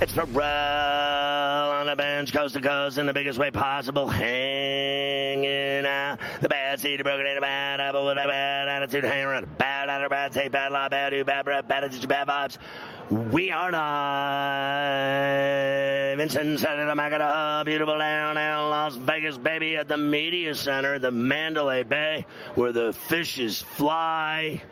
It's Ferrall on the bench, coast to coast, in the biggest way possible, hanging out. The bad seed, broken in a bad apple with a bad attitude, hanging around. Bad attitude, bad tape, bad law, bad do, bad breath, bad attitude, bad vibes. We are live in Cincinnati, Macada, beautiful downtown Las Vegas, baby, at the Media Center, the Mandalay Bay, where the fishes fly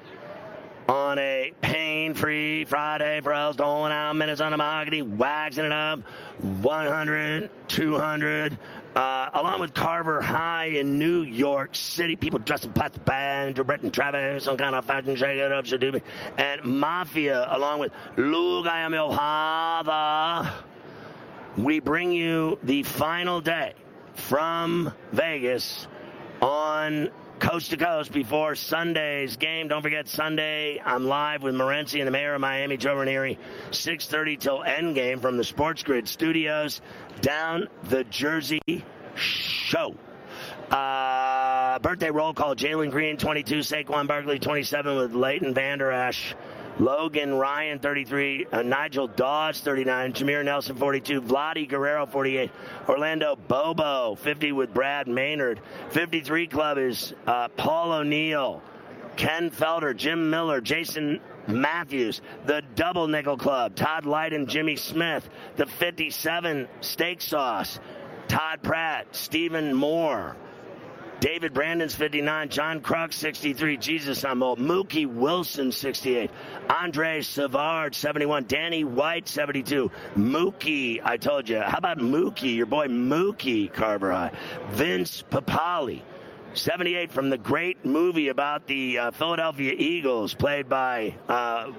on a pain-free Friday for us, doling out minutes on the mahogany, waxing it up, 100, 200, uh, along with Carver High in New York City. People dressed in plastic bags, Brett and Travis, some kind of fashion shake it up, Shadoobie, and Mafia, along with Luke, I am Yohava. We bring you the final day from Vegas on coast to coast before Sunday's game. Don't forget Sunday. I'm live with Morency and the mayor of Miami, Joe Ranieri, 6:30 till end game from the Sports Grid Studios down the Jersey Show. Uh, birthday roll call: Jalen Green, 22, Saquon Barkley, 27, with Leighton Vander Esch. Logan Ryan, 33. Uh, Nigel Dawes, 39. Jameer Nelson, 42. Vladi Guerrero, 48. Orlando Bobo, 50 with Brad Maynard. 53 club is uh, Paul O'Neill, Ken Felder, Jim Miller, Jason Matthews. The Double Nickel Club, Todd Light and Jimmy Smith. The 57 Steak Sauce, Todd Pratt, Stephen Moore. David Brandon's 59, John Kruk 63, Jesus I'm old, Mookie Wilson 68, Andre Savard 71, Danny White 72, Mookie, I told you, how about Mookie, your boy Mookie Carver High, Vince Papale 78 from the great movie about the uh, Philadelphia Eagles, played by uh,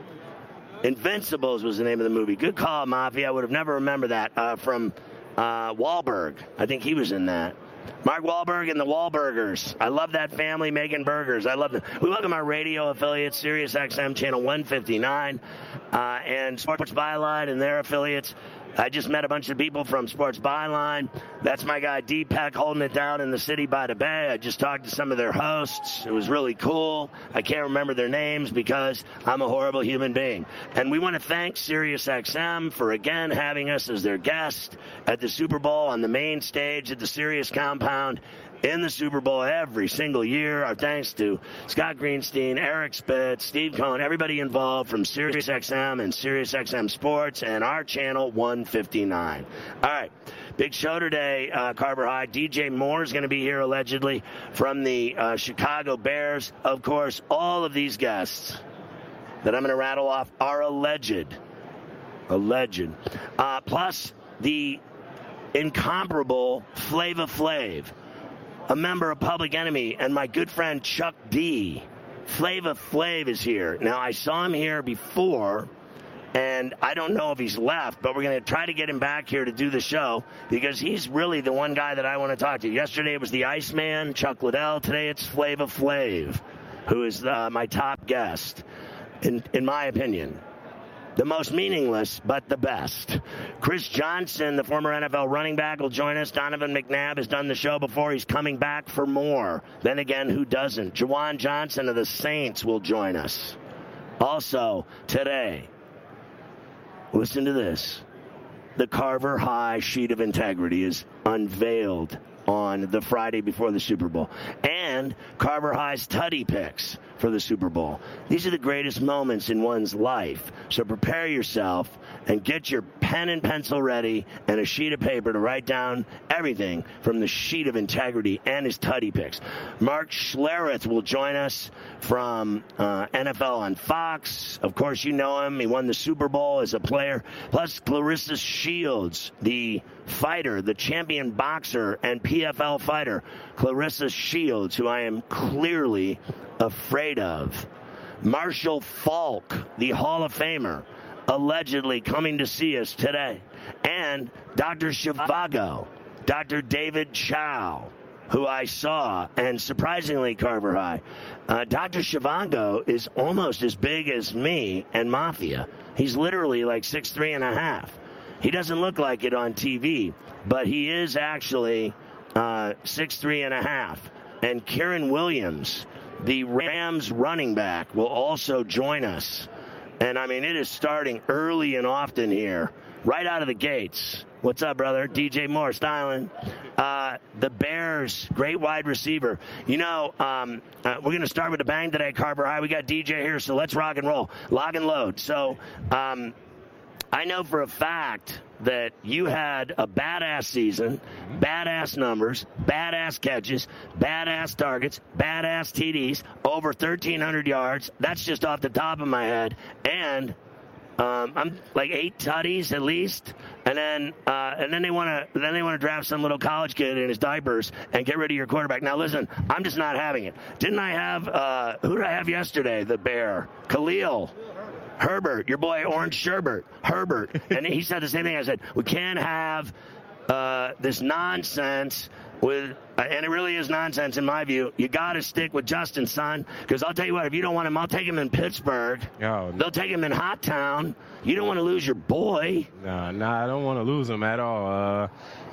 Invincibles was the name of the movie. Good call, Mafia. I would have never remembered that uh, from uh, Wahlberg. I think he was in that. Mark Wahlberg and the Wahlburgers. I love that family making burgers. I love them. We welcome our radio affiliates, Sirius XM Channel 159, uh, and Sports Byline and their affiliates. I just met a bunch of people from Sports Byline. That's my guy Deepak holding it down in the city by the bay. I just talked to some of their hosts. It was really cool. I can't remember their names because I'm a horrible human being. And we want to thank SiriusXM for again having us as their guest at the Super Bowl on the main stage at the Sirius compound in the Super Bowl every single year. Our thanks to Scott Greenstein, Eric Spitz, Steve Cohen, everybody involved from SiriusXM and SiriusXM Sports and our channel 159. All right. Big show today, uh, Carver High. DJ Moore is going to be here allegedly from the uh, Chicago Bears. Of course, all of these guests that I'm going to rattle off are alleged. Alleged. Uh, plus, the incomparable Flavor Flav a member of Public Enemy, and my good friend Chuck D. Flavor Flav is here. Now, I saw him here before, and I don't know if he's left, but we're going to try to get him back here to do the show because he's really the one guy that I want to talk to. Yesterday it was the Iceman, Chuck Liddell. Today it's Flavor Flav, who is uh, my top guest, in, in my opinion the most meaningless, but the best. Chris Johnson, the former NFL running back, will join us. Donovan McNabb has done the show before. He's coming back for more. Then again, who doesn't? Juwan Johnson of the Saints will join us. Also, today, listen to this. The Carver High sheet of integrity is unveiled on the Friday before the Super Bowl. And and Carver High's Tutty picks for the Super Bowl. These are the greatest moments in one's life. So prepare yourself and get your pen and pencil ready and a sheet of paper to write down everything from the sheet of integrity and his Tutty picks. Mark Schlereth will join us from uh, NFL on Fox. Of course, you know him. He won the Super Bowl as a player. Plus, Claressa Shields, the fighter, the champion boxer and PFL fighter, Claressa Shields, who I am clearly afraid of. Marshall Faulk, the Hall of Famer, allegedly coming to see us today. And Dr. Zhivago, Dr. David Chao, who I saw, and surprisingly, Carver High, uh, Dr. Zhivago is almost as big as me and Mafia. He's literally like six three and a half. He doesn't look like it on TV, but he is actually uh, six three and a half. And Kyren Williams, the Rams running back, will also join us. And I mean, it is starting early and often here, right out of the gates. What's up, brother? DJ Moore, styling. Uh, the Bears, great wide receiver. You know, um, uh, we're going to start with a bang today, Carver High. We got DJ here, so let's rock and roll. log and load. So, um, I know for a fact that you had a badass season, badass numbers, badass catches, badass targets, badass TDs, over 1,300 yards. That's just off the top of my head. And um, I'm like eight tutties at least, and then uh, and then they want to then they want to draft some little college kid in his diapers and get rid of your quarterback. Now listen, I'm just not having it. Didn't I have uh, who did I have yesterday? The Bear, Khalil. Herbert, your boy Orange Sherbert, Herbert. And he said the same thing. I said, we can't have uh, this nonsense with, uh, and it really is nonsense in my view. You got to stick with Justin, son, because I'll tell you what, if you don't want him, I'll take him in Pittsburgh. Oh, They'll take him in Hot Town. You don't want to lose your boy. Nah, nah, I don't want to lose him at all. Uh,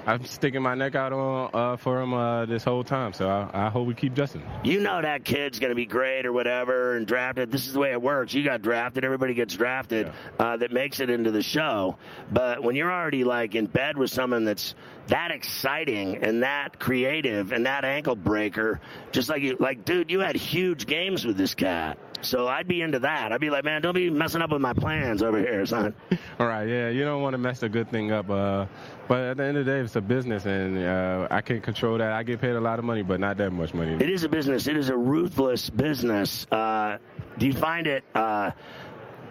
I'm sticking my neck out on uh, for him uh, this whole time, so I, I, hope we keep Justin. You know that kid's going to be great or whatever and drafted. This is the way it works. You got drafted, everybody gets drafted yeah. uh, that makes it into the show. But when you're already like in bed with someone that's that exciting and that creative and that ankle breaker, just like you, like dude, you had huge games with this cat. So I'd be into that. I'd be like, man, don't be messing up with my plans over here, son. All right, yeah, you don't want to mess a good thing up. Uh, but at the end of the day, it's a business, and uh, I can't control that. I get paid a lot of money, but not that much money. It is a business. It is a ruthless business. Uh, do you find it?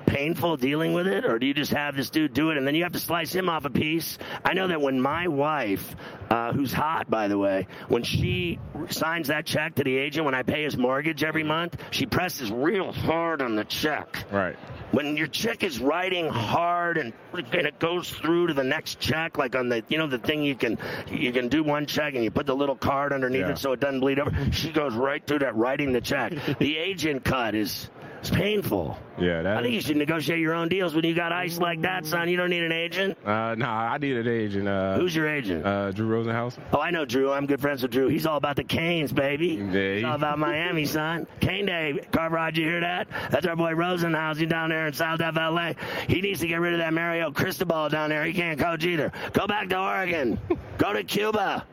Painful dealing with it, or do you just have this dude do it and then you have to slice him off a piece? I know that when my wife, uh, who's hot by the way, when she signs that check to the agent when I pay his mortgage every month, she presses real hard on the check. Right. When your check is writing hard and, and it goes through to the next check, like on the you know the thing you can you can do one check and you put the little card underneath yeah. it so it doesn't bleed over. She goes right through that writing the check. the agent cut is it's painful. Yeah, I think you should negotiate your own deals when you got ice like that, son. You don't need an agent. Uh, no, nah, I need an agent. Uh, Who's your agent? Uh, Drew Rosenhaus. Oh, I know Drew. I'm good friends with Drew. He's all about the Canes, baby. Yeah, He's all about Miami, son. Cane Day. Carver, did you hear that? That's our boy Rosenhaus. He's down there in South FLA. He needs to get rid of that Mario Cristobal down there. He can't coach either. Go back to Oregon. Go to Cuba.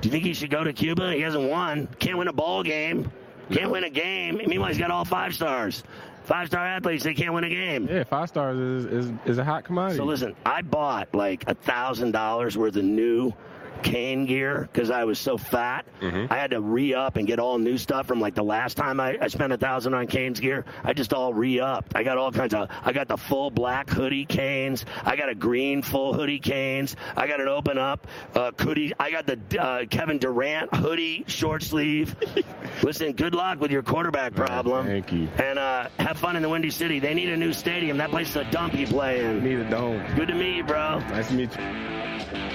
Do you think he should go to Cuba? He hasn't won. Can't win a ball game. Can't win a game. Meanwhile, he's got all five stars. Five star athletes, they can't win a game. Yeah, five stars is, is, is a hot commodity. So listen, I bought like a thousand dollars worth of new cane gear because I was so fat. Mm-hmm. I had to re up and get all new stuff from like the last time I, I spent a thousand on canes gear. I just all re upped. I got all kinds of. I got the full black hoodie canes. I got a green full hoodie canes. I got an open up uh, hoodie. I got the uh, Kevin Durant hoodie short sleeve. Listen, good luck with your quarterback problem. Thank you. And uh, have fun in the Windy City. They need a new stadium. That place is a dump you play in. Need a dome. Good to meet you, bro. Nice to meet you.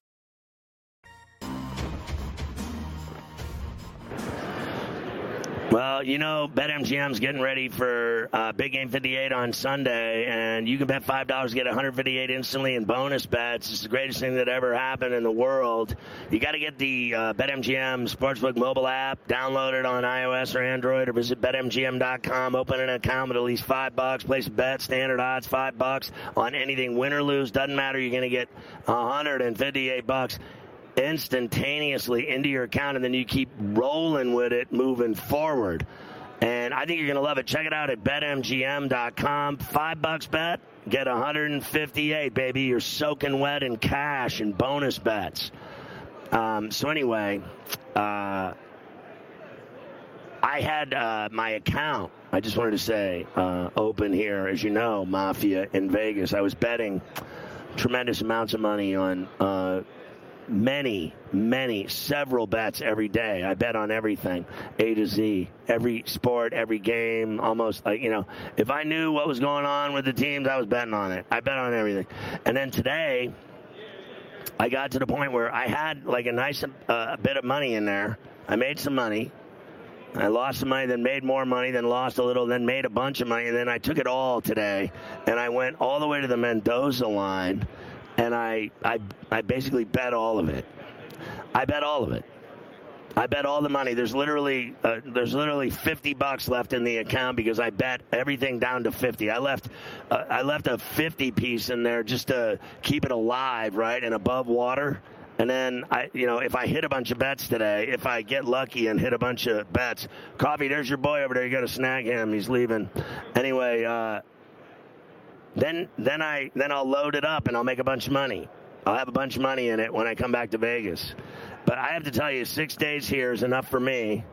Well, you know, BetMGM's getting ready for uh, Big Game 58 on Sunday, and you can bet $5 to get 158 instantly in bonus bets. It's the greatest thing that ever happened in the world. You got to get the uh, BetMGM Sportsbook mobile app, download it on iOS or Android, or visit BetMGM.com, open an account with at least 5 bucks, place a bet, standard odds, 5 bucks on anything, win or lose, doesn't matter, you're going to get 158 bucks instantaneously into your account, and then you keep rolling with it moving forward. And I think you're going to love it. Check it out at betmgm.com. Five bucks bet, get 158, baby. You're soaking wet in cash and bonus bets. Um, so anyway, uh, I had uh, my account. I just wanted to say uh, open here, as you know, Mafia in Vegas. I was betting tremendous amounts of money on uh, many, many, several bets every day. I bet on everything, A to Z, every sport, every game, almost like, you know, if I knew what was going on with the teams, I was betting on it. I bet on everything. And then today, I got to the point where I had like a nice uh, bit of money in there. I made some money. I lost some money, then made more money, then lost a little, then made a bunch of money, and then I took it all today, and I went all the way to the Mendoza line and I, I, I basically bet all of it. I bet all of it. I bet all the money. There's literally uh, there's literally 50 bucks left in the account because I bet everything down to 50. I left uh, I left a 50 piece in there just to keep it alive, right, and above water. And then I, you know, if I hit a bunch of bets today, if I get lucky and hit a bunch of bets, coffee. There's your boy over there. You got to snag him. He's leaving. Anyway, uh, then then I then I'll load it up and I'll make a bunch of money. I'll have a bunch of money in it when I come back to Vegas. But I have to tell you, six days here is enough for me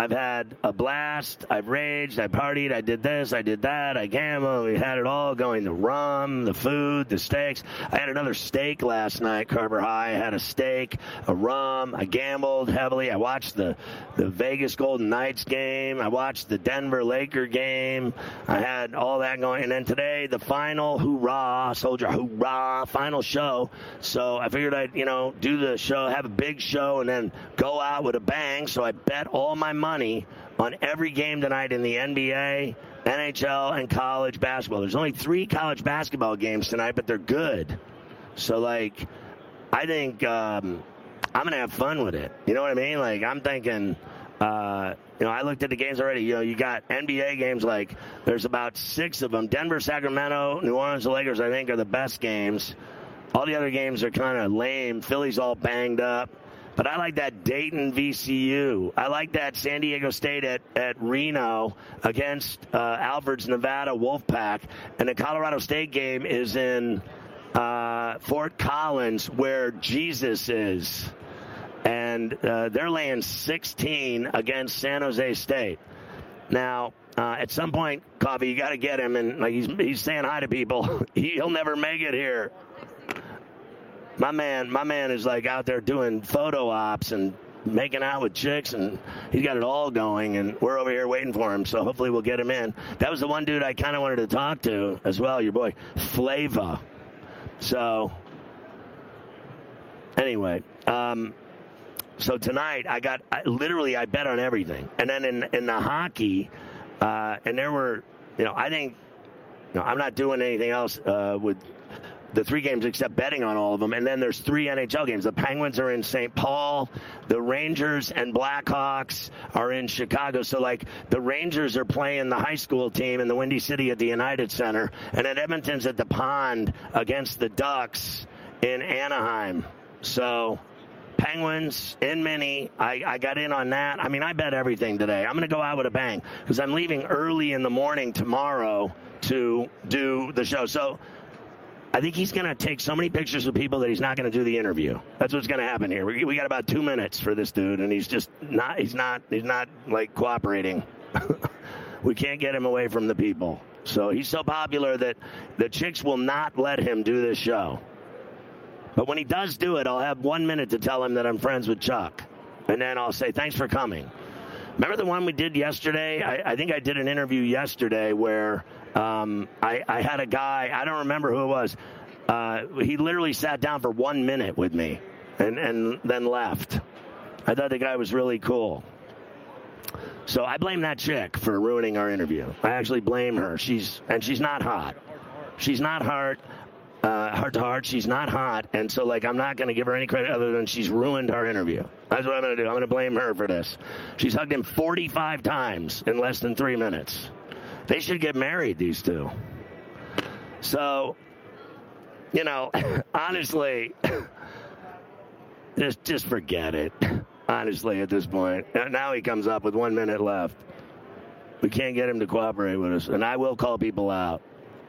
I've had a blast. I've raged. I partied. I did this. I did that. I gambled. We had it all going. The rum, the food, the steaks. I had another steak last night, Carver High. I had a steak, a rum. I gambled heavily. I watched the, the Vegas Golden Knights game. I watched the Denver Laker game. I had all that going. And then today, the final hoorah, soldier hoorah, final show. So I figured I'd, you know, do the show, have a big show, and then go out with a bang. So I bet all my money on every game tonight in the NBA, NHL, and college basketball. There's only three college basketball games tonight, but they're good. So, like, I think um, I'm going to have fun with it. You know what I mean? Like, I'm thinking. Uh, you know, I looked at the games already. You know, you got NBA games like there's about six of them. Denver, Sacramento, New Orleans, the Lakers. I think are the best games. All the other games are kind of lame. Philly's all banged up. But I like that Dayton VCU. I like that San Diego State at, at Reno against uh, Alford's Nevada Wolfpack. And the Colorado State game is in uh, Fort Collins, where Jesus is. And uh, they're laying 16 against San Jose State. Now, uh, at some point, Coffee, you got to get him, and like he's he's saying hi to people. He'll never make it here my man, my man is like out there doing photo ops and making out with chicks and he's got it all going and we're over here waiting for him so hopefully we'll get him in. That was the one dude i kind of wanted to talk to as well your boy flava. So anyway um, so tonight i got I, literally i bet on everything. And then in in the hockey uh, and there were you know i think you know, i'm not doing anything else uh, with the three games except betting on all of them. And then there's three NHL games. The Penguins are in St. Paul. The Rangers and Blackhawks are in Chicago. So, like, the Rangers are playing the high school team in the Windy City at the United Center. And at Edmonton's at the pond against the Ducks in Anaheim. So, Penguins in mini. I, I got in on that. I mean, I bet everything today. I'm going to go out with a bang because I'm leaving early in the morning tomorrow to do the show. So I think he's going to take so many pictures of people that he's not going to do the interview. That's what's going to happen here. We, we got about two minutes for this dude, and he's just not. He's not. He's not like cooperating. we can't get him away from the people. So he's so popular that the chicks will not let him do this show. But when he does do it, I'll have one minute to tell him that I'm friends with Chuck. And then I'll say, thanks for coming. Remember the one we did yesterday? I, I think I did an interview yesterday where um, I, I, had a guy, I don't remember who it was. Uh, he literally sat down for one minute with me and, and then left. I thought the guy was really cool. So I blame that chick for ruining our interview. I actually blame her. She's and she's not hot. She's not hot uh, heart to heart. She's not hot, and so like I'm not going to give her any credit other than she's ruined our interview. That's what I'm going to do. I'm going to blame her for this. She's hugged him 45 times in less than three minutes. They should get married, these two. So, you know, honestly, just just forget it. Honestly, at this point, now he comes up with one minute left. We can't get him to cooperate with us, and I will call people out.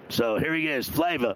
So here he is, Flavor.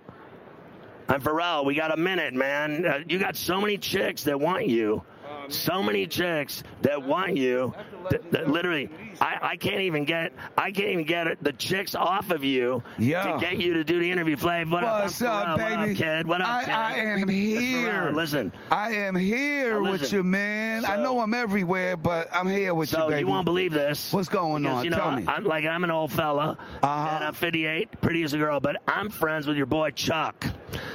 I'm Ferrall. We got a minute, man. Uh, you got so many chicks that want you. So many chicks that want you. That, that literally, I, I, can't even get. I can't even get the chicks off of you yeah. to get you to do the interview. Flav, what What's up, up, baby? What up, kid? What up, I, kid? I am here. Listen, I am here Now, with you, man. I know I'm everywhere, but I'm here with So you, baby. you won't believe this. What's going Because, on? You know, Tell me. I'm like I'm an old fella, Uh-huh. and I'm 58, pretty as a girl, but I'm friends with your boy Chuck.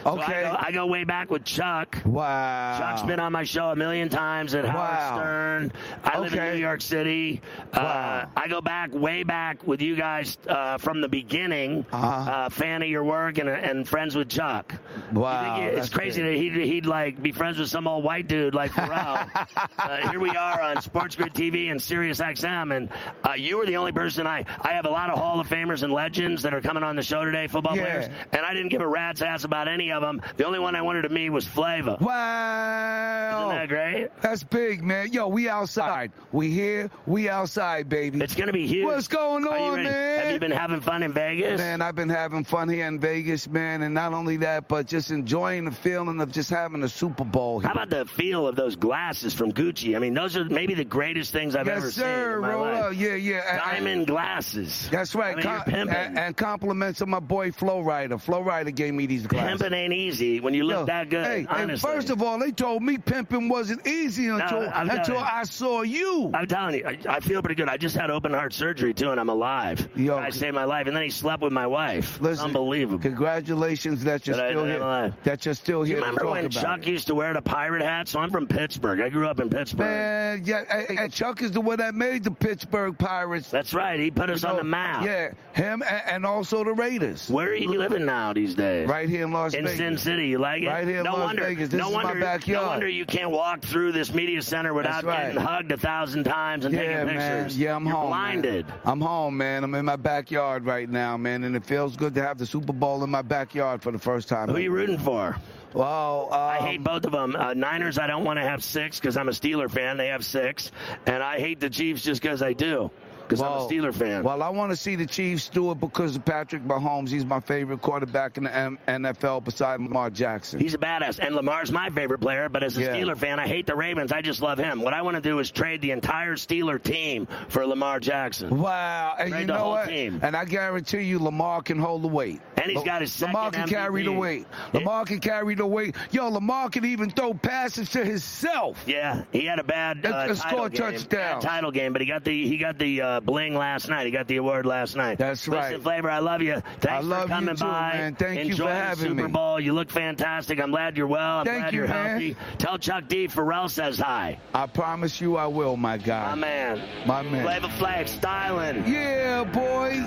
So Okay. I go, I go way back with Chuck. Wow. Chuck's been on my show a million times at Wow. Howard Stern. I live in New York City. Wow. Uh, I go back, way back with you guys uh, from the beginning. Uh-huh. Uh, fan of your work and, and friends with Chuck. Wow, it's crazy great. that he'd, he'd like be friends with some old white dude like Ferrall. uh, here we are on Sports Grid TV and Sirius XM, and uh, you were the only person I. I have a lot of Hall of Famers and legends that are coming on the show today, football Yeah. players, and I didn't give a rat's ass about any of them. The only one I wanted to meet was Flavor. Wow. Isn't that great? That's big, man. Yo, we outside. We here. We outside, baby. It's going to be huge. What's going on, man? Have you been having fun in Vegas? Man, I've been having fun here in Vegas, man, and not only that, but just enjoying the feeling of just having a Super Bowl. Here. How about the feel of those glasses from Gucci? I mean, those are maybe the greatest things I've yes, ever seen sir. in my Roll life. up. Yeah, yeah. And- Diamond glasses. That's right. I mean, Com- and, and compliments of my boy Flow Rider. Flow Rider gave me these glasses. Pimping ain't easy when you look Yo, that good. Hey, honestly. first of all, they told me pimping wasn't easy until I'm until. I saw you. I'm telling you, I, I feel pretty good. I just had open heart surgery too, and I'm alive. Yo, I saved my life, and then he slept with my wife. Listen, Unbelievable. Congratulations that you're That still here. alive. That you're still here you remember when Chuck it. used to wear the pirate hat? So I'm from Pittsburgh. I grew up in Pittsburgh. Man, yeah, and, and Chuck is the one that made the Pittsburgh Pirates. That's right. He put us You on know, the map. Yeah, him and, and also the Raiders. Where are you living now these days? Right here in Las in Vegas. Sin City, you like it? Right here in no Las wonder, Vegas. This no is my wonder, backyard. No wonder you can't walk through this media center without right. getting hugged a thousand times and Yeah, taking man. pictures. Yeah, I'm You're home. blinded. Man. I'm home, man. I'm in my backyard right now, man, and it feels good to have the Super Bowl in my backyard for the first time. Who are you rooting for? Well, um, I hate both of them. Uh, Niners, I don't want to have six because I'm a Steeler fan. They have six, and I hate the Chiefs just because I do. Because I'm a Well- Steeler fan. Well, I want to see the Chiefs do it because of Patrick Mahomes. He's my favorite quarterback in the M- NFL beside Lamar Jackson. He's a badass, and Lamar's my favorite player. But as a Yeah. Steeler fan, I hate the Ravens. I just love him. What I want to do is trade the entire Steeler team for Lamar Jackson. Wow, and Trade you know what? team. And I guarantee you, Lamar can hold the weight. And he's got his second Lamar can carry the weight. Lamar can carry the weight. Yo, Lamar can even throw passes to himself. Yeah, he had a bad uh, And- and title score game. touchdowns. Bad title game, but he got the he got the uh, bling last night. He got the award last night. That's Listen, right. Flavor, I love you. Thanks I love for you coming too, by. man. Thank you Enjoy for the having Super me. Bowl. You look fantastic. I'm glad you're well. I'm Thank glad you, are healthy. Tell Chuck D. Ferrall says hi. I promise you I will, my guy. My man. My man. Flavor Flav styling. Yeah, boy.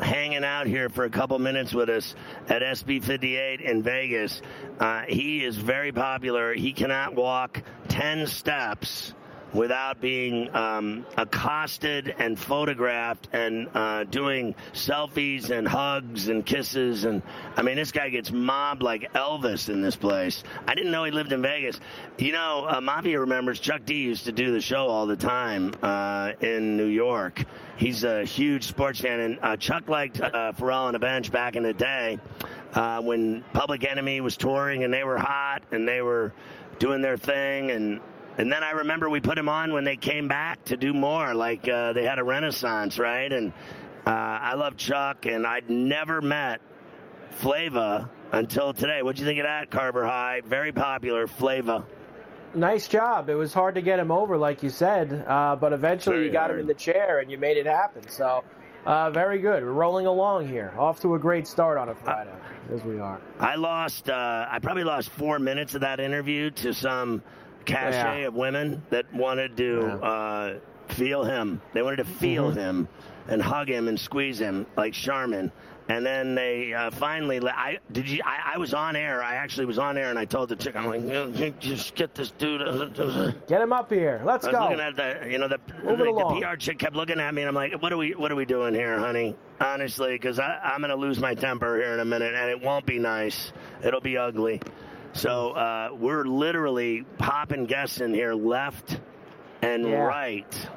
hanging out here for a couple minutes with us at SB58 in Vegas. Uh, he is very popular. He cannot walk 10 steps without being um, accosted and photographed and uh, doing selfies and hugs and kisses. And I mean, this guy gets mobbed like Elvis in this place. I didn't know he lived in Vegas. You know, uh, Mafia remembers Chuck D used to do the show all the time uh, in New York. He's a huge sports fan, and uh, Chuck liked uh, Ferrall on the bench back in the day uh, when Public Enemy was touring and they were hot and they were doing their thing and and then I remember we put him on when they came back to do more. Like uh, they had a renaissance, right? And uh, I love Chuck, and I'd never met Flava until today. What'd you think of that, Carver High? Very popular, Flava. Nice job. It was hard to get him over, like you said, uh, but eventually Very you got hard. him in the chair and you made it happen. So, uh, very good. We're rolling along here. Off to a great start on a Friday, as we are. I lost. Uh, I probably lost four minutes of that interview to some cachet Yeah. of women that wanted to uh, feel him. They wanted to feel Mm-hmm. him and hug him and squeeze him like Charmin. And then they uh, finally. let- I did you? I, I was on air. I actually was on air, and I told the chick, "I'm like, "You- you just get this dude." uh, Get him up here. Let's I was go. looking at the, you know, the, the, the PR chick kept looking at me, and I'm like, "What are we, what are we doing here, honey?" Honestly, because I'm gonna lose my temper here in a minute, and it won't be nice. It'll be ugly. So uh, we're literally popping guests in here, left and Yeah. right.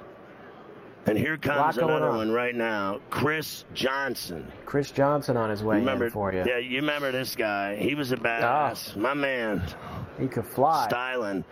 And here comes another on. one right now, Chris Johnson. Chris Johnson on his way remember, in for you. yeah, you remember this guy? He was a badass, my man He could fly. styling.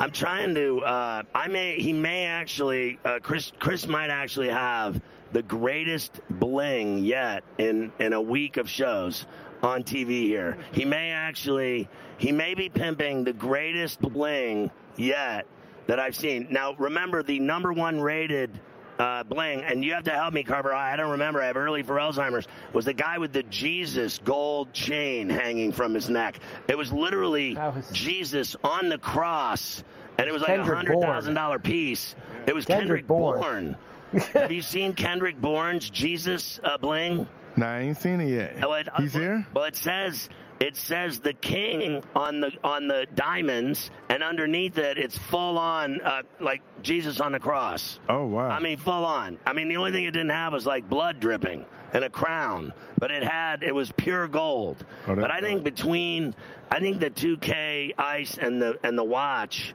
I'm trying to. Uh, I may. He may actually. Uh, Chris. Chris might actually have the greatest bling yet in in a week of shows on TV here. He may actually. He may be pimping the greatest bling yet that I've seen. Now, remember the number one rated. Uh, bling, and you have to help me, Carver. I I don't remember. I have early for Alzheimer's. Was the guy with the Jesus gold chain hanging from his neck? It was literally was- Jesus on the cross, and it was like a hundred thousand dollar piece. It was Kendrick Kendrick, Bourne. Bourne. Have you seen Kendrick Bourne's Jesus uh, bling? No, I ain't seen it yet. Oh, it- He's here? Well, it says it says the king on the on the diamonds, and underneath it, it's full on uh, like Jesus on the cross. Oh, wow. I mean, full on. I mean, the only thing it didn't have was like blood dripping and a crown, but it had it was pure gold. Oh, but I think between I think the 2K ice and the and the watch,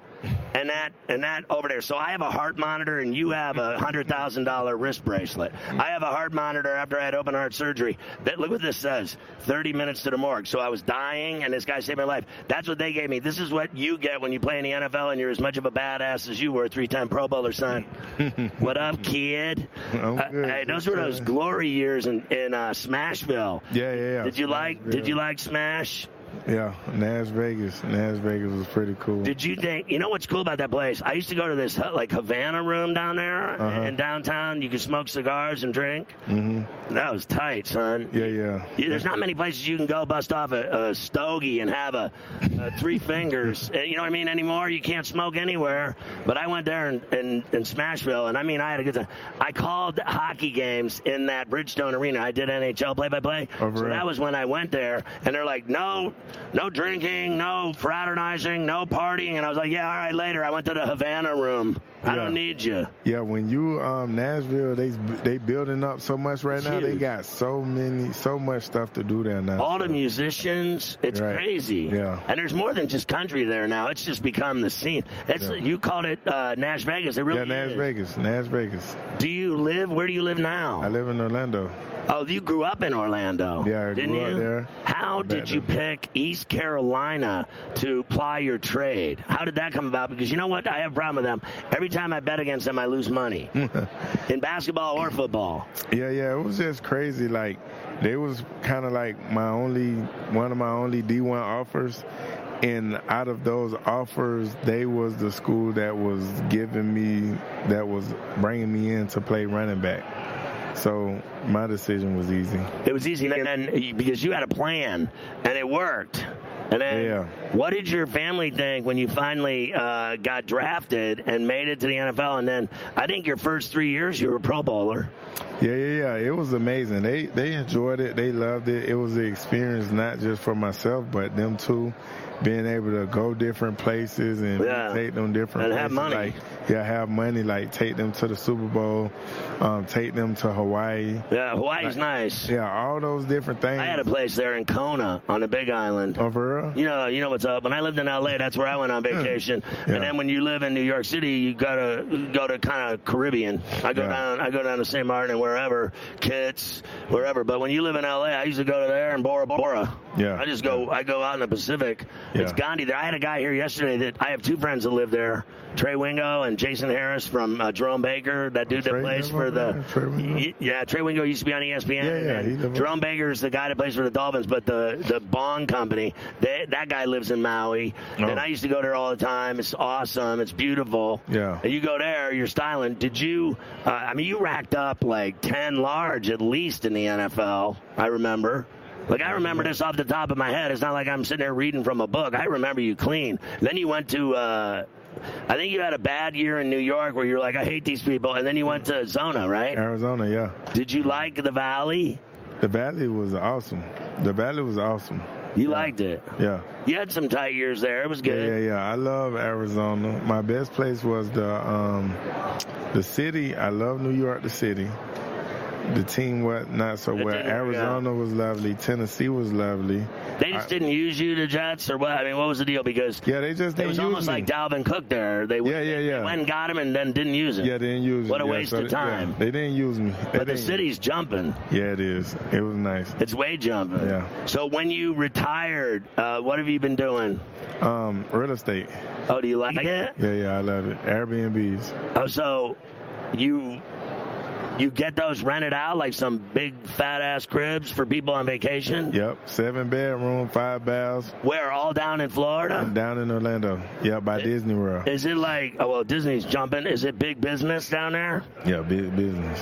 and that and that over there. So I have a heart monitor, and you have a hundred thousand dollar wrist bracelet. I have a heart monitor after I had open heart surgery. That look what this says: thirty minutes to the morgue. So I was dying, and this guy saved my life. That's what they gave me. This is what you get when you play in the NFL, and you're as much of a badass as you were, three-time Pro Bowler son. what up, kid? I'm Uh, hey, those were those glory years in in uh, Smashville. Yeah, yeah, yeah. Did you like? Did you like Smash? Yeah, Nash Vegas. Nash Vegas was pretty cool. Did you think? You know what's cool about that place? I used to go to this like Havana room down there Uh-huh. in downtown. You could smoke cigars and drink. hmm That was tight, son. Yeah, yeah. Yeah, There's not many places you can go bust off a, a stogie and have a, a three fingers. Uh, You know what I mean? Anymore, you can't smoke anywhere. But I went there in, in, in Smashville, and I mean, I had a good time. I called hockey games in that Bridgestone Arena. I did NHL play-by-play. Over so there. that was when I went there, and they're like, no, no drinking, no fraternizing, no partying. And I was like, yeah, all right, later. I went to the Havana room. I don't need you. Yeah, when you um Nashville, they they building up so much right now. They got so many, so much stuff to do there now. all the musicians. It's Right. crazy. Yeah. And there's more than just country there now. It's just become the scene. It's Yeah. you called it uh, Nash Vegas. It really yeah, Nas is. Vegas, Nash Vegas. Do you live? Where do you live now? I live in Orlando. Oh, you grew up in Orlando. Yeah, I didn't grew up you? there. How did you pick East Carolina to ply your trade? How did that come about? Because you know what? I have a problem with them. Every time I bet against them, I lose money in basketball or football. Yeah, yeah, it was just crazy. Like they was kind of like my only one of my only D1 offers. And out of those offers, they was the school that was giving me, that was bringing me in to play running back. So my decision was easy. It was easy, and then because you had a plan and it worked. And then, Yeah. what did your family think when you finally uh, got drafted and made it to the NFL? And then, I think your first three years you were a Pro Bowler. Yeah, yeah, yeah. It was amazing. They they enjoyed it. They loved it. It was the experience not just for myself, but them too. Being able to go different places and Yeah. take them different And have money. Like, yeah, have money. Like take them to the Super Bowl, um, take them to Hawaii. Yeah, Hawaii's nice. Yeah, all those different things. I had a place there in Kona on the Big Island. Oh, for real? You know, you know what's up. When I lived in LA, that's where I went on vacation. Yeah. And then when you live in New York City, you gotta go to kind of Caribbean. I go Yeah. down, I go down to St. Martin and wherever, Kitts, wherever. But when you live in LA, I used to go to there and Bora Bora. Yeah. I just go, I go out in the Pacific. Yeah. It's. Gandhi there. I had a guy here yesterday that I have two friends that live there. Trey Wingo and Jason Harris from uh, Jerome Baker, that dude that plays for the? Trey? Y- yeah Trey Wingo used to be on ESPN. Yeah, yeah, and Jerome Baker is the guy that plays for the Dolphins, but the the Bong company, they, that guy lives in Maui, Oh. and I used to go there all the time. It's awesome. It's beautiful. Yeah. And you go there, you're styling. Did you? Uh, I mean, you racked up like ten large at least in the NFL. I remember. Like I remember this off the top of my head. It's not like I'm sitting there reading from a book. I remember you clean. Then you went to. Uh, I think you had a bad year in New York where you're like, I hate these people, and then you went to Arizona, right? Arizona, yeah. Did you like the Valley? The Valley was awesome. The Valley was awesome. You liked it. Yeah. You had some tight years there. It was Yeah, good. yeah, yeah. I love Arizona. My best place was the um, the city. I love New York, the city. The team was not so It well. Arizona was lovely. Tennessee was lovely. They just didn't use you, the Jets, or what? I mean, what was the deal? Because Yeah, they just it was almost me. like Dalvin Cook there. They Yeah, yeah, yeah. They went and got him and then didn't use him. yeah, they didn't use me. What a Yeah, waste so of they- yeah, time. they didn't use me. They But the city's jumping. Yeah, it is. It was nice. It's way jumping. Yeah. So when you retired, uh, what have you been doing? Um, real estate. Oh, do you like it? Yeah, yeah, I love it. Airbnbs. Oh, so you you get those rented out like some big fat ass cribs for people on vacation? Yep, seven bedroom, five baths. Where all down in Florida? Down in Orlando. Yeah, by Disney World. Is it like oh well Disney's jumping? Is it big business down there? Yeah, big business.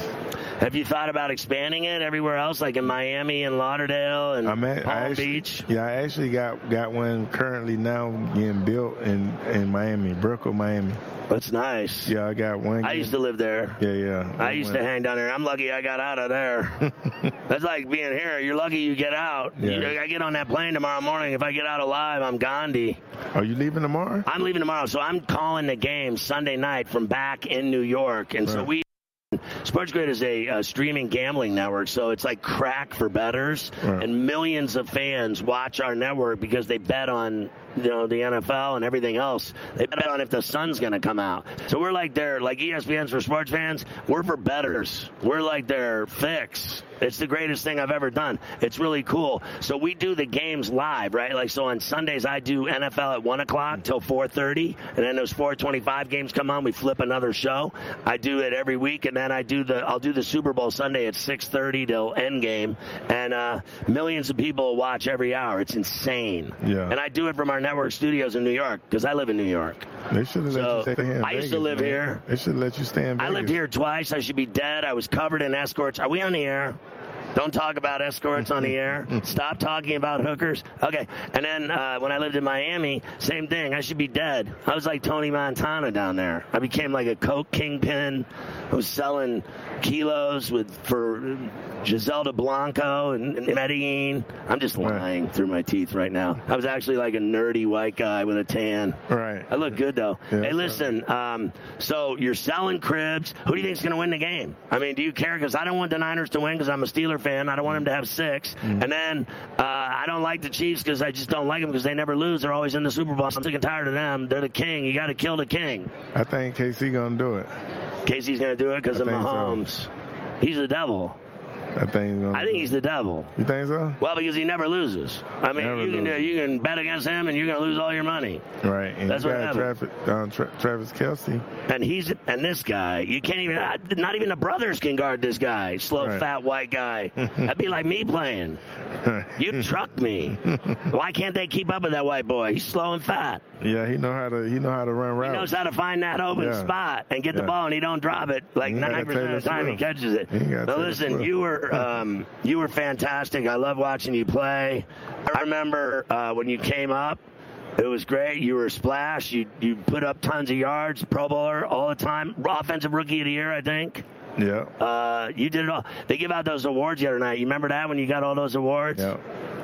Have you thought about expanding it everywhere else, like in Miami and Lauderdale and I'm at, Palm I actually, Beach? Yeah, I actually got got one currently now getting built in in Miami, Brickell, Miami. That's nice. Yeah, I got one. I used to live there. Yeah, yeah. I used to hang down there. I'm lucky I got out of there. That's like being here. You're lucky you get out. Yeah. You- I get on that plane tomorrow morning. If I get out alive, I'm Gandhi. Are you leaving tomorrow? I'm leaving tomorrow, so I'm calling the game Sunday night from back in New York, and so we. Sports Grid is a, uh streaming gambling network, so it's like crack for betters, Right. and millions of fans watch our network because they bet on you know the NFL and everything else. They bet on if the sun's going to come out. So we're like their like ESPN's for sports fans. We're for betters. We're like their fix. It's the greatest thing I've ever done. It's really cool. So we do the games live, right? Like so on Sundays I do NFL at one o'clock till four thirty, and then those four twenty-five games come on. We flip another show. I do it every week, and then I do the I'll do the Super Bowl Sunday at six thirty till end game, and uh, millions of people watch every hour. It's insane. Yeah. And I do it from our network studios in New York because I live in New York. They should have let you stay here. I used to live man. here. They should let you stay in I lived here twice. I should be dead. I was covered in escorts. Are we on the air? Don't talk about escorts on the air. Stop talking about hookers. Okay. And then uh, when I lived in Miami, same thing. I should be dead. I was like Tony Montana down there. I became like a coke kingpin. I was selling kilos with for Giselle Blanco and, and Medellin. I'm just lying through my teeth right now. I was actually like a nerdy white guy with a tan. Right. I look good though. Yeah, hey, listen. Um, so you're selling cribs. Who do you think's going to win the game? I mean, do you care? Because I don't want the Niners to win because I'm a Steeler fan. I don't want them to have 6 Mm-hmm. And then uh, I don't like the Chiefs because I just don't like them because they never lose. They're always in the Super Bowl. I'm sick and tired of them. They're the king. You got to kill the king. I think KC gonna do it. Casey's going to do it because of think so. Mahomes. He's the devil. I think he's gonna. I think he's the devil. You think so? Well, because he never loses. I mean, Never you can loses. you can bet against him and you're going to lose all your money. Right. And That's what got happened. Travis, um, Tra- Travis Kelce. And he's and this guy, you can't even not even the brothers can guard this guy, slow Right. fat white guy. That'd be like me playing. You trucked me. Why can't they keep up with that white boy? He's slow and fat. Yeah, he know how to. He know how to run around. He knows how to find that open Yeah. spot and get the ball, and he don't drop it like He ain't gotta nine percent of the time he catches it. He ain't gotta So Taylor listen, you were um, you were fantastic. I love watching you play. I remember uh, when you came up. It was great. You were a splash. You you put up tons of yards, Pro Bowler all the time. Offensive Rookie of the Year, I think. Yeah. Uh, you did it all. They give out those awards the other night. You remember that when you got all those awards? Yeah.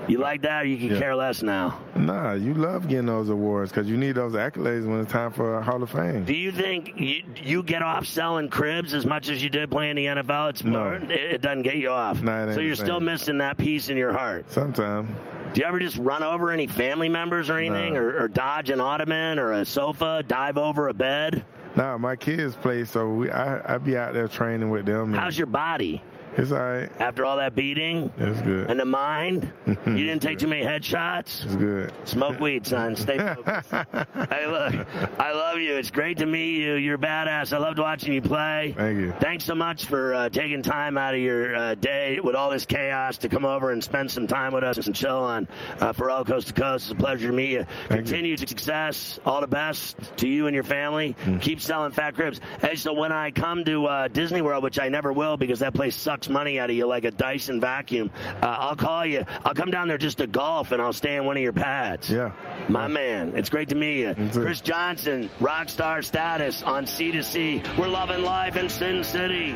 You like that, or you can Yeah. care less now? Nah, you love getting those awards because you need those accolades when it's time for a Hall of Fame. Do you think you, you get off selling cribs as much as you did playing the NFL? It's No. more, it, it doesn't get you off. Nah, ain't so you're still missing that piece in your heart. Sometime. Do you ever just run over any family members or anything, No. or, or dodge an ottoman or a sofa, dive over a bed? Nah, my kids play, so we, I I be out there training with them. How's your body It's all right. after all that beating? It's good. And the mind? you didn't take too many headshots? It's good. Smoke weed, son. Stay focused. hey, look, I love you. It's great to meet you. You're badass. I loved watching you play. Thank you. Thanks so much for uh, taking time out of your uh, day with all this chaos to come over and spend some time with us and chill on uh, Ferrall Coast to Coast. It's a pleasure to meet you. Continued success. All the best to you and your family. Mm. Keep selling fat cribs. Hey, so when I come to uh, Disney World, which I never will because that place sucks money out of you like a Dyson vacuum, uh, I'll call you. I'll come down there just to golf and I'll stay in one of your pads. Yeah. My man, it's great to meet you. too. Chris Johnson, rock star status on C2C. We're loving life in Sin City.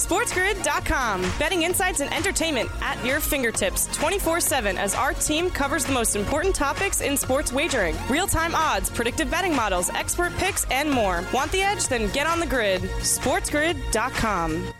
SportsGrid.com. Betting insights and entertainment at your fingertips 24 7 as our team covers the most important topics in sports wagering real time odds, predictive betting models, expert picks, and more. Want the edge? Then get on the grid. SportsGrid.com.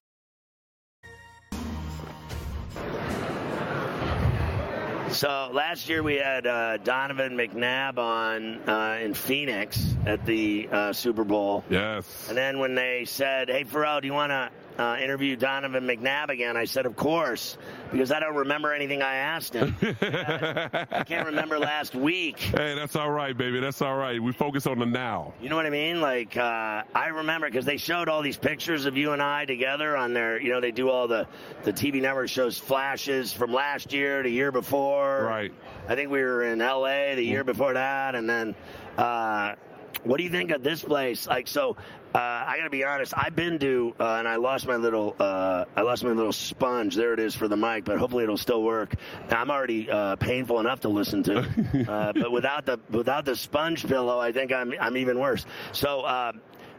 So last year we had uh, Donovan McNabb on uh, in Phoenix at the uh, Super Bowl. Yes. And then when they said, "Hey, Ferrall, do you want to uh, interview Donovan McNabb again?" I said, "Of course," because I don't remember anything I asked him. I can't remember last week. Hey, that's all right, baby. That's all right. We focus on the now. You know what I mean? Like uh, I remember because they showed all these pictures of you and I together on their. You know, they do all the the TV network shows flashes from last year to year before. Right. I think we were in L.A. the year before that, and then. Uh, what do you think of this place? Like, so uh, I got to be honest. I've been to, uh, and I lost my little, uh, I lost my little sponge. There it is for the mic, but hopefully it'll still work. I'm already uh, painful enough to listen to, uh, but without the without the sponge pillow, I think I'm I'm even worse. So.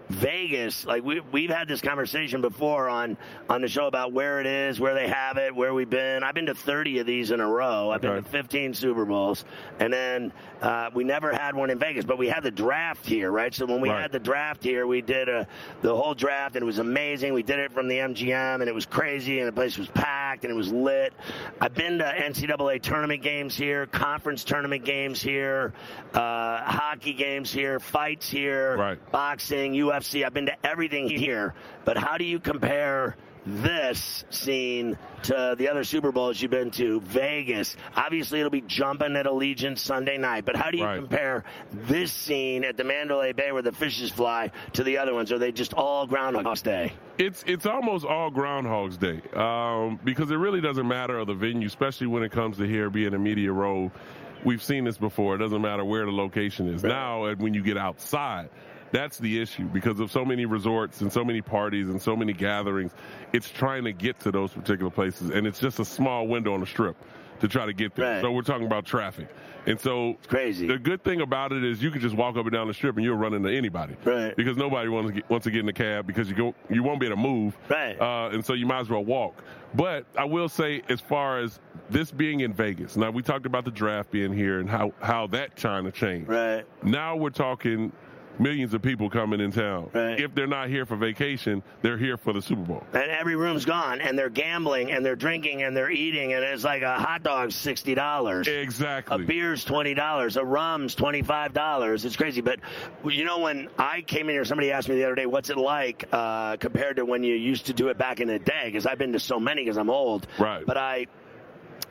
Vegas, like we we've had this conversation before on on the show about where it is, where they have it, where we've been. I've been to 30 of these in a row. I've been to 15 Super Bowls, and then uh, we never had one in Vegas, but we had the draft here, right? So when we Right. had the draft here, we did a, the whole draft, and it was amazing. We did it from the MGM, and it was crazy, and the place was packed, and it was lit. I've been to NCAA tournament games here, conference tournament games here, uh, hockey games here, fights here, Right. boxing, UFC. I've been to everything here. But how do you compare this scene to the other Super Bowls you've been to? Vegas. Obviously, it'll be jumping at Allegiant Sunday night. But how do you Right. compare this scene at the Mandalay Bay where the fishes fly to the other ones? Are they just all Groundhog's Day? It's it's almost all Groundhog's Day um, because it really doesn't matter of the venue, especially when it comes to here being a media row. We've seen this before. It doesn't matter where the location is. Now, uh, when you get outside, that's the issue because of so many resorts and so many parties and so many gatherings. It's trying to get to those particular places, and it's just a small window on the strip to try to get there. Right. So we're talking about traffic, and so it's crazy. The good thing about it is you can just walk up and down the strip and you'll run into anybody, Right. Because nobody wants to get, wants to get in the cab because you go you won't be able to move, Right. uh, and so you might as well walk. But I will say, as far as this being in Vegas, now we talked about the draft being here and how how that trying to change. Right. Now we're talking millions of people coming in town. Right. If they're not here for vacation, they're here for the Super Bowl. And every room's gone, and they're gambling, and they're drinking, and they're eating, and it's like a hot dog's sixty dollars. Exactly. A beer's twenty dollars. A rum's twenty five dollars. It's crazy. But you know, when I came in here, somebody asked me the other day, "What's it like uh, compared to when you used to do it back in the day?" Because I've been to so many because I'm old. Right. But I.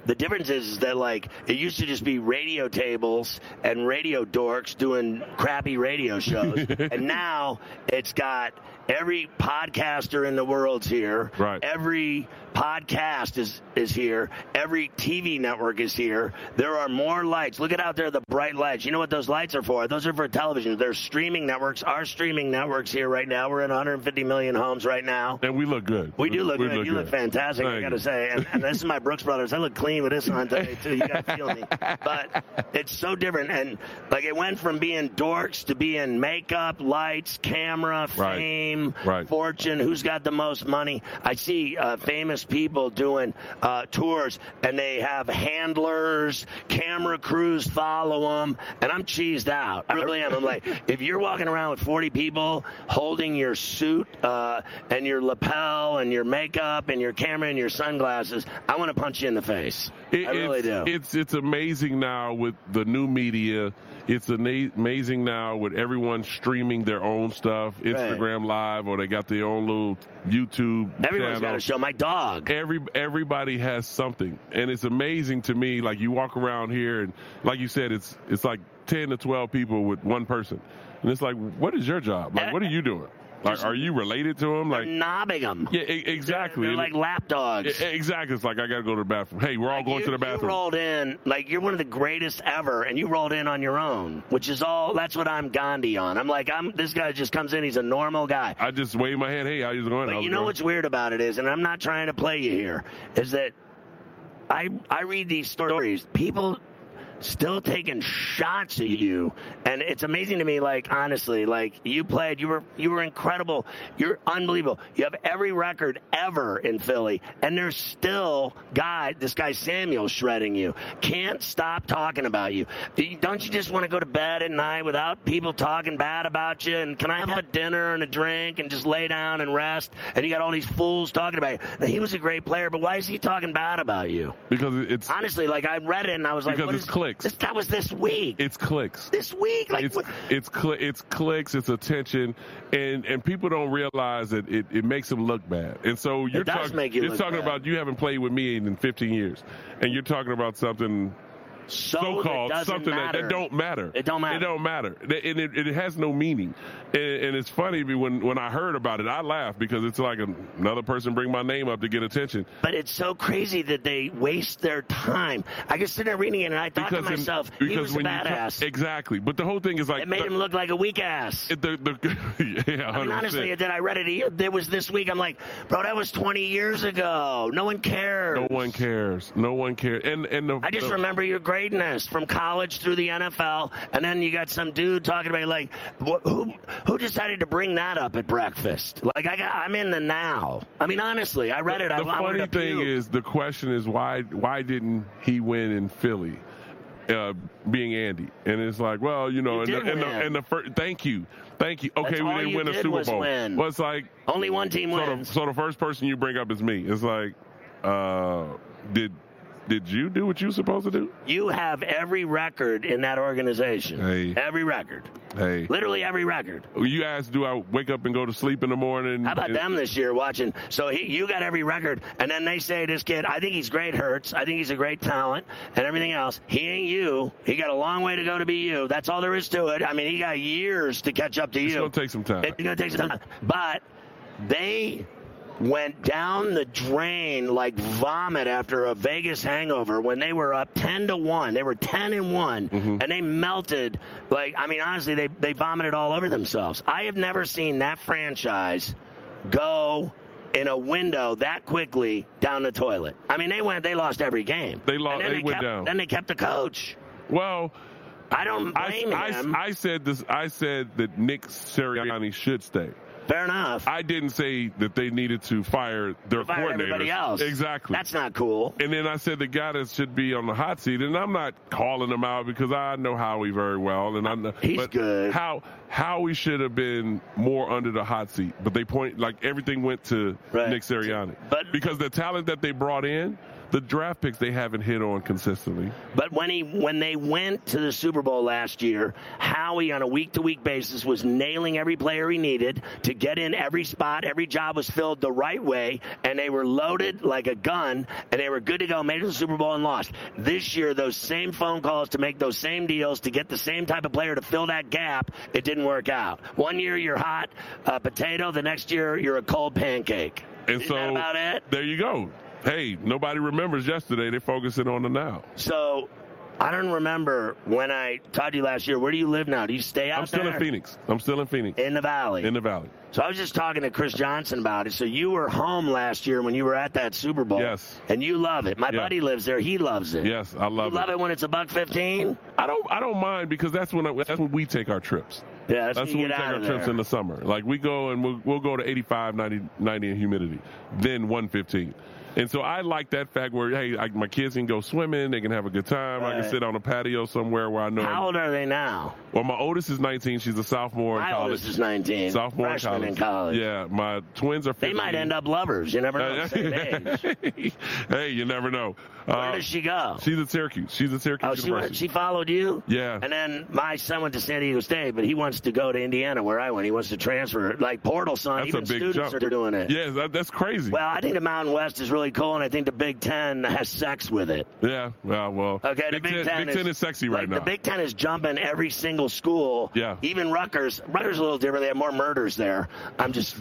The difference is, that like it used to just be radio tables and radio dorks doing crappy radio shows, and now it's got every podcaster in the world's here. Right. Every podcast is is here. Every TV network is here. There are more lights. Look at out there, the bright lights. You know what those lights are for? Those are for television. There's streaming networks. Our streaming networks here right now. We're in 150 million homes right now. And we look good. We do look We good. you look fantastic. I got to say, and, and this is my Brooks Brothers. I look clean with this on today too. You got to feel me. But it's so different, and like it went from being dorks to being makeup, lights, camera, Right. fame, Right. fortune. Who's got the most money? I see uh, famous people doing uh, tours, and they have handlers, camera crews follow them, and I'm cheesed out. I really am. I'm like, if you're walking around with 40 people holding your suit uh, and your lapel and your makeup and your camera and your sunglasses, I want to punch you in the face. It- I really it's, do. It's it's amazing now with the new media. It's amazing now with everyone streaming their own stuff, Instagram Live, or they got their own little YouTube. Everyone's got a show my dog. Every everybody has something, and it's amazing to me. Like you walk around here, and like you said, it's it's like ten to twelve people with one person, and it's like, what is your job? Like, what are you doing? Like, are you related to them? Like, knobbing them. Yeah, e- exactly. They're like lap dogs. E- Exactly. It's like I got to go to the bathroom. Hey, we're all going you, to the bathroom. You rolled in like you're one of the greatest ever, and you rolled in on your own, which is all. That's what I'm Gandhi on. I'm like, I'm. This guy just comes in. He's a normal guy. I just wave my hand. Hey, how you going? But How's you know going? what's weird about it is, and I'm not trying to play you here, is that I I read these stories. People still taking shots at you. And it's amazing to me, like, honestly, like, you played, you were, you were incredible. You're unbelievable. You have every record ever in Philly, and there's still guy, this guy Samuel shredding you. Can't stop talking about you. Don't you just want to go to bed at night without people talking bad about you? And can I have a dinner and a drink and just lay down and rest? And you got all these fools talking about you. Now, he was a great player, but why is he talking bad about you? Because it's honestly like I read it and I was like, because what it's is- clicks. This, that was this week. It's clicks. This week, like it's what- it's cli- it's clicks, it's attention, and and people don't realize that it, it makes them look bad. And so you're does talking make you look talking bad. about you haven't played with me in 15 years, and you're talking about something so so-called that something that, matter. that don't matter. It don't matter. It don't matter. And it, it has no meaning. And, and it's funny when when I heard about it, I laughed because it's like another person bring my name up to get attention. But it's so crazy that they waste their time. I just sit there reading it and I thought to in- myself, he was a badass. co- exactly. But the whole thing is like it made the- him look like a weak ass. it- the, the, yeah, 100%. I mean, honestly, then I read it. It was this week. I'm like, bro, that was 20 years ago. No one cares. No one cares. No one cares. And and the, I just remember your greatness from college through the NFL, and then you got some dude talking about like, wh- who who decided to bring that up at breakfast? Like, I got, I'm in the now. I mean, honestly, I read it. The I, I funny to thing puke. is, the question is why why didn't he win in Philly? Uh, being Andy, and it's like, well, you know, You and, the, and, the, and the first, thank you, thank you. Okay, That's we didn't win a Super Bowl. win. Well, it's like only one team so the, wins. so the first person you bring up is me. It's like, uh, did did you do what you were supposed to do? You have every record in that organization. Hey. Every record. Hey, Literally every record. you asked, do I wake up and go to sleep in the morning? How about And- them this year watching? So he, you got every record, and then they say this kid, I think he's great, Hurts. I think he's a great talent, and everything else. He ain't you. He got a long way to go to be you. That's all there is to it. I mean, he got years to catch up to It's you. It's gonna take some time. It's gonna take some time. But they went down the drain like vomit after a Vegas hangover when they were up 10 to 1. They were 10 and one Mm-hmm. and they melted like I mean honestly they they vomited all over themselves. I have never seen that franchise go in a window that quickly down the toilet. I mean they went they lost every game. They lost- And then they went kept, down. Then they kept the coach. Well, I don't I, blame I, him. I said this. I said that Nick Sirianni should stay. Fair enough. I didn't say that they needed to fire their coordinator. Fire coordinators. everybody else. Exactly. That's not cool. and then I said the guy that should be on the hot seat, and I'm not calling him out because I know Howie very well, and I know He's good. How Howie should have been more under the hot seat, but they point like everything went to Right. Nick Sirianni. But- because the talent that they brought in, the draft picks they haven't hit on consistently. But when he when they went to the Super Bowl last year, Howie on a week to week basis was nailing every player he needed to get in every spot. Every job was filled the right way, and they were loaded like a gun, and they were good to go. Made it to the Super Bowl and lost. This year, those same phone calls to make those same deals to get the same type of player to fill that gap, it didn't work out. One year you're hot uh, potato, the next year you're a cold pancake. And Isn't so that about it? there you go. Hey, nobody remembers yesterday. They're focusing on the now. So. I don't remember when I talked to you last year. Where do you live now? Do you stay out there? I'm still there? in Phoenix. I'm still in Phoenix. In the valley. In the valley. So I was just talking to Chris Johnson about it. So you were home last year when you were at that Super Bowl. Yes. And you love it. My Yeah. buddy lives there. He loves it. Yes, I love it. you love it. it when it's a buck fifteen. I don't I don't mind because that's when I, that's when we take our trips. Yeah, that's, That's when we take our trips in the summer. Like we go and we'll, we'll go to 85, 90, 90 in humidity, then 115. And so I like that fact where hey, I, my kids can go swimming, they can have a good time. I can sit on a patio somewhere where I know. How old are they now? Well, my oldest is 19. She's a sophomore in college. My oldest is 19. Sophomore Freshman in college. in college. Yeah, my twins are. 15. They might end up lovers. You never know. Age. hey, you never know. Where Uh, does she go? She's at Syracuse. She's at Syracuse Oh, she University. went, she followed you. Yeah. And then my son went to San Diego State, but he wants to go to Indiana, where I went. He wants to transfer. Like portal son, That's even a big students jump. are doing it. Yeah, that, that's crazy. Well, I think the Mountain West is really cool, and I think the Big Ten has sex with it. yeah. Well, well. Okay, the Big, Big Ten, Ten, Big Ten is sexy like, right now. The Big Ten is jumping every single school. Yeah. Even Rutgers. Rutgers is a little different. They have more murders there. I'm just.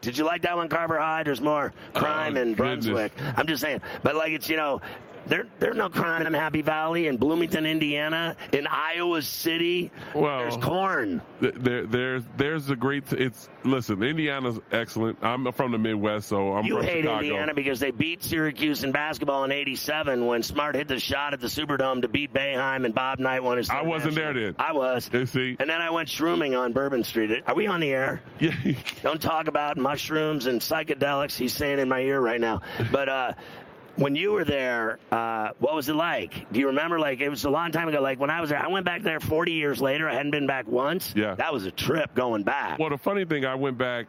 Did you like that one, Carver High? There's more crime Oh, in goodness. Brunswick. I'm just saying. But like it's you know. There, there's no crime in Happy Valley, in Bloomington, Indiana, in Iowa City. Well, there's corn. th- There, there's, there's a great. It's listen. Indiana's excellent. I'm from the Midwest, so I'm You from hate Chicago. Indiana because they beat Syracuse in basketball in '87 when Smart hit the shot at the Superdome to beat Boeheim and Bob Knight won his. I wasn't there then. I was. You see? And then I went shrooming on Bourbon Street. Are we on the air? Yeah. Don't talk about mushrooms and psychedelics. He's saying in my ear right now. But uh, when you were there, uh, what was it like? Do you remember? Like it was a long time ago. Like when I was there, I went back there 40 years later. I hadn't been back once. Yeah. That was a trip going back. Well, the funny thing, I went back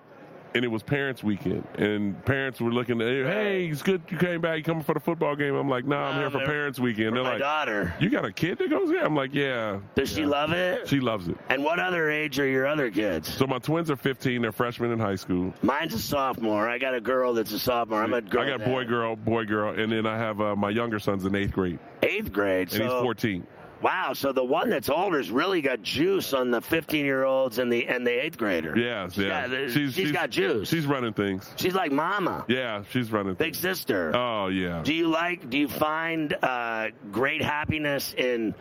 and it was parents' weekend, and parents were looking. At, hey, it's good you came back. You coming for the football game? I'm like, nah, I'm here for parents' weekend. They're my like, daughter. you got a kid that goes there? I'm like, yeah. Does she love it? She loves it. And what other age are your other kids? So my twins are 15. They're freshmen in high school. Mine's a sophomore. I got a girl that's a sophomore. I'm a girl. I got boy, girl, boy, girl, and then I have uh, my younger son's in eighth grade, Eighth grade. and so, he's 14. Wow. So the one that's older's really got juice on the 15 year olds and the and the eighth grader. Yeah, yeah. got- she's got juice. She's running things. She's like mama, Yeah, she's running. big things. sister. Oh yeah. Do you like? Do you find uh, great happiness in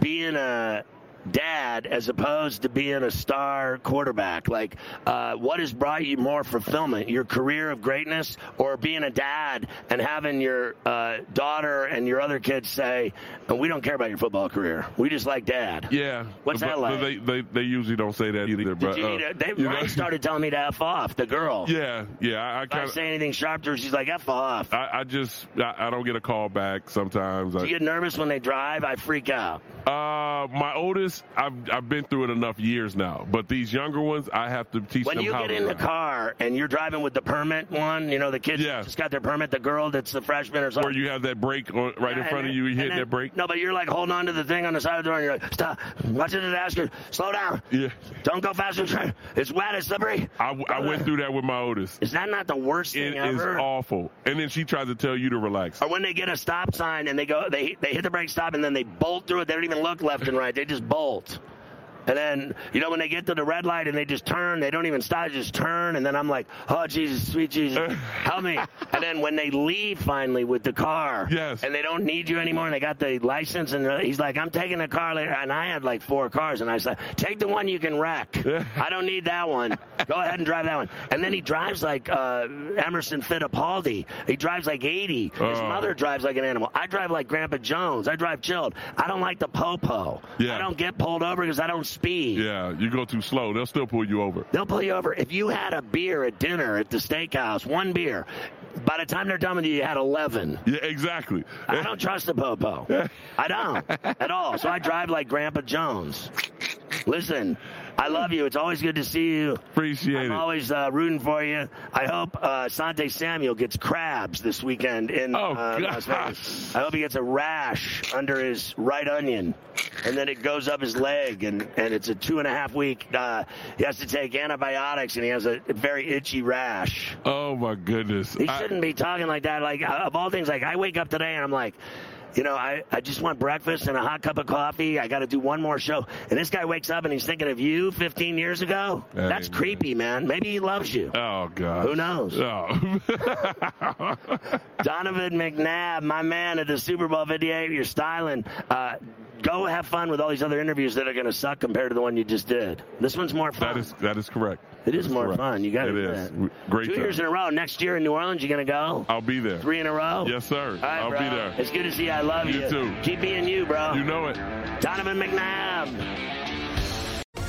being a dad as opposed to being a star quarterback? Like, uh, what has brought you more fulfillment? Your career of greatness, or being a dad and having your uh, daughter and your other kids say, "We don't care about your football career. We just like dad." Yeah. What's but, that like? They, they they usually don't say that either. But you uh, they, you know- Ryan started telling me to f off the girl. Yeah, yeah. I, I If I kind of. say anything sharp to her, she's like f off. I, I just I, I don't get a call back sometimes. Do you get nervous when they drive? I freak out. uh, my oldest, I've I've been through it enough years now. But these younger ones, I have to teach When them how. When you get in the car and you're driving with the permit one, you know, the kid Yeah. just got their permit, the girl that's the freshman or something. Where you have that brake on, right in front and of you, you hit then- that brake. No, but you're like holding on to the thing on the side of the door and you're like, stop. Watch it and ask her, slow down. Yeah, Don't go faster. It's wet, it's slippery. I, I went through that with my oldest. Is that not the worst It thing is ever? awful. And then she tries to tell you to relax. or when they get a stop sign and they go, they they hit the brake stop and then they bolt through it. They don't even look left and right. They just bolt fault. And then, you know, when they get to the red light and they just turn, they don't even stop, they just turn. And then I'm like, oh, Jesus, sweet Jesus, help me. And then when they leave finally with the car, Yes. and they don't need you anymore, and they got the license, and he's like, I'm taking the car later. And I had like four cars, and I said, take the one you can wreck. I don't need that one. Go ahead and drive that one. And then he drives like uh, Emerson Fittipaldi. He drives like 80. His Oh. mother drives like an animal. I drive like Grandpa Jones. I drive chilled. I don't like the popo. Yeah. I don't get pulled over because I don't speed. Yeah, you go too slow, they'll still pull you over. They'll pull you over. If you had a beer at dinner at the steakhouse, one beer, by the time they're done with you, you had 11. Yeah, exactly. I don't trust the popo. I don't at all. So I drive like Grandpa Jones. Listen, I love you. It's always good to see you. Appreciate it. I'm always uh, rooting for you. I hope uh, Sante Samuel gets crabs this weekend in Oh, uh, Las. Vegas. I hope he gets a rash under his right onion, and then it goes up his leg, and, and it's a two and a half week. Uh, he has to take antibiotics, and he has a very itchy rash. Oh my goodness. He shouldn't be talking like that. Like of all things, like I wake up today and I'm like, you know, I, I just want breakfast and a hot cup of coffee. I got to do one more show. And this guy wakes up and he's thinking of you 15 years ago. Hey, That's man. creepy, man. Maybe he loves you. oh god. Who knows? Oh. Donovan McNabb, my man at the Super Bowl 58, you're styling. Uh, go have fun with all these other interviews that are going to suck compared to the one you just did. This one's more fun. that is that is correct. it is That's more correct. fun. You got It do is. that. Great Two time. years in a row. Next year in New Orleans, you going to go? I'll be there. Three in a row? Yes, sir. Right, I'll bro. be there. It's good to see you. I love you. You too. Keep being you, bro. You know it. Donovan McNabb.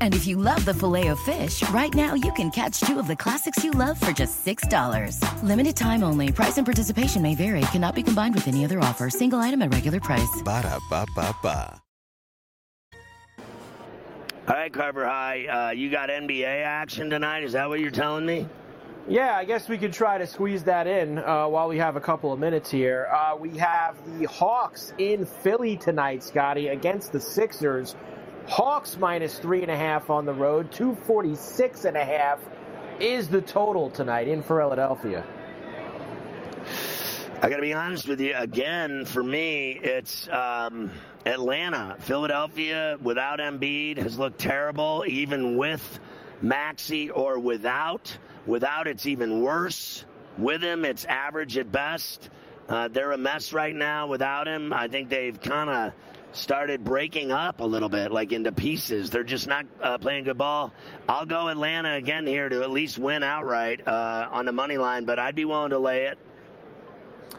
And if you love the filet of fish, right now you can catch two of the classics you love for just $6. Limited time only. Price and participation may vary. Cannot be combined with any other offer. Single item at regular price. Ba da ba ba ba. All right, Carver High, uh, you got NBA action tonight. Is that what you're telling me? Yeah, I guess we could try to squeeze that in uh, while we have a couple of minutes here. Uh, we have the Hawks in Philly tonight, Scotty, against the Sixers. Hawks minus three and a half on the road. 246 and a half is the total tonight in Philadelphia. I got to be honest with you. Again, for me, it's um, Atlanta. Philadelphia without Embiid has looked terrible, even with Maxey or without. Without, it's even worse. With him, it's average at best. Uh, they're a mess right now without him. I think they've kind of started breaking up a little bit, like into pieces. They're just not uh, playing good ball. I'll go Atlanta again here to at least win outright uh, on the money line, but I'd be willing to lay it.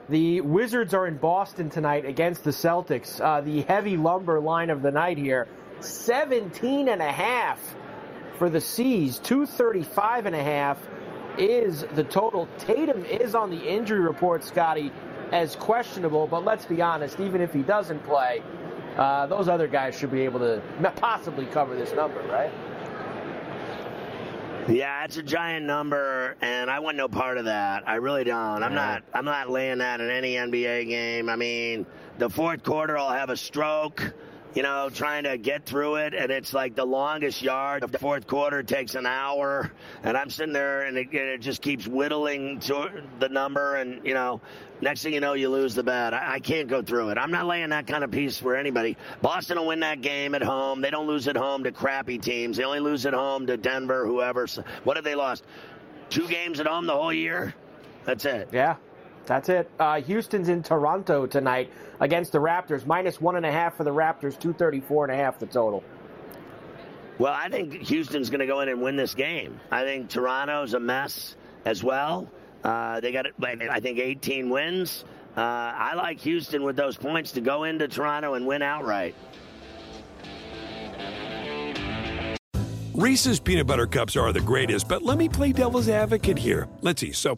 The Wizards are in Boston tonight against the Celtics. Uh, the heavy lumber line of the night here 17 and a half for the C's, 235 and a half is the total. Tatum is on the injury report, Scotty, as questionable, but let's be honest, even if he doesn't play, uh, those other guys should be able to possibly cover this number, right? Yeah, it's a giant number, and I want no part of that. I really don't. I'm not. I'm not laying that in any NBA game. I mean, the fourth quarter, I'll have a stroke. You know, trying to get through it, and it's like the longest yard. Of the fourth quarter takes an hour, and I'm sitting there, and it, it just keeps whittling to the number, and you know, next thing you know, you lose the bet. I, I can't go through it. I'm not laying that kind of piece for anybody. Boston will win that game at home. They don't lose at home to crappy teams. They only lose at home to Denver, whoever. What have they lost? Two games at home the whole year. That's it. Yeah, that's it. Uh, Houston's in Toronto tonight against the Raptors. Minus one and a half for the Raptors, 234 and a half the total. Well, I think Houston's going to go in and win this game. I think Toronto's a mess as well. Uh, they got, I think, 18 wins. Uh, I like Houston with those points to go into Toronto and win outright. Reese's peanut butter cups are the greatest, but let me play devil's advocate here. Let's see. So,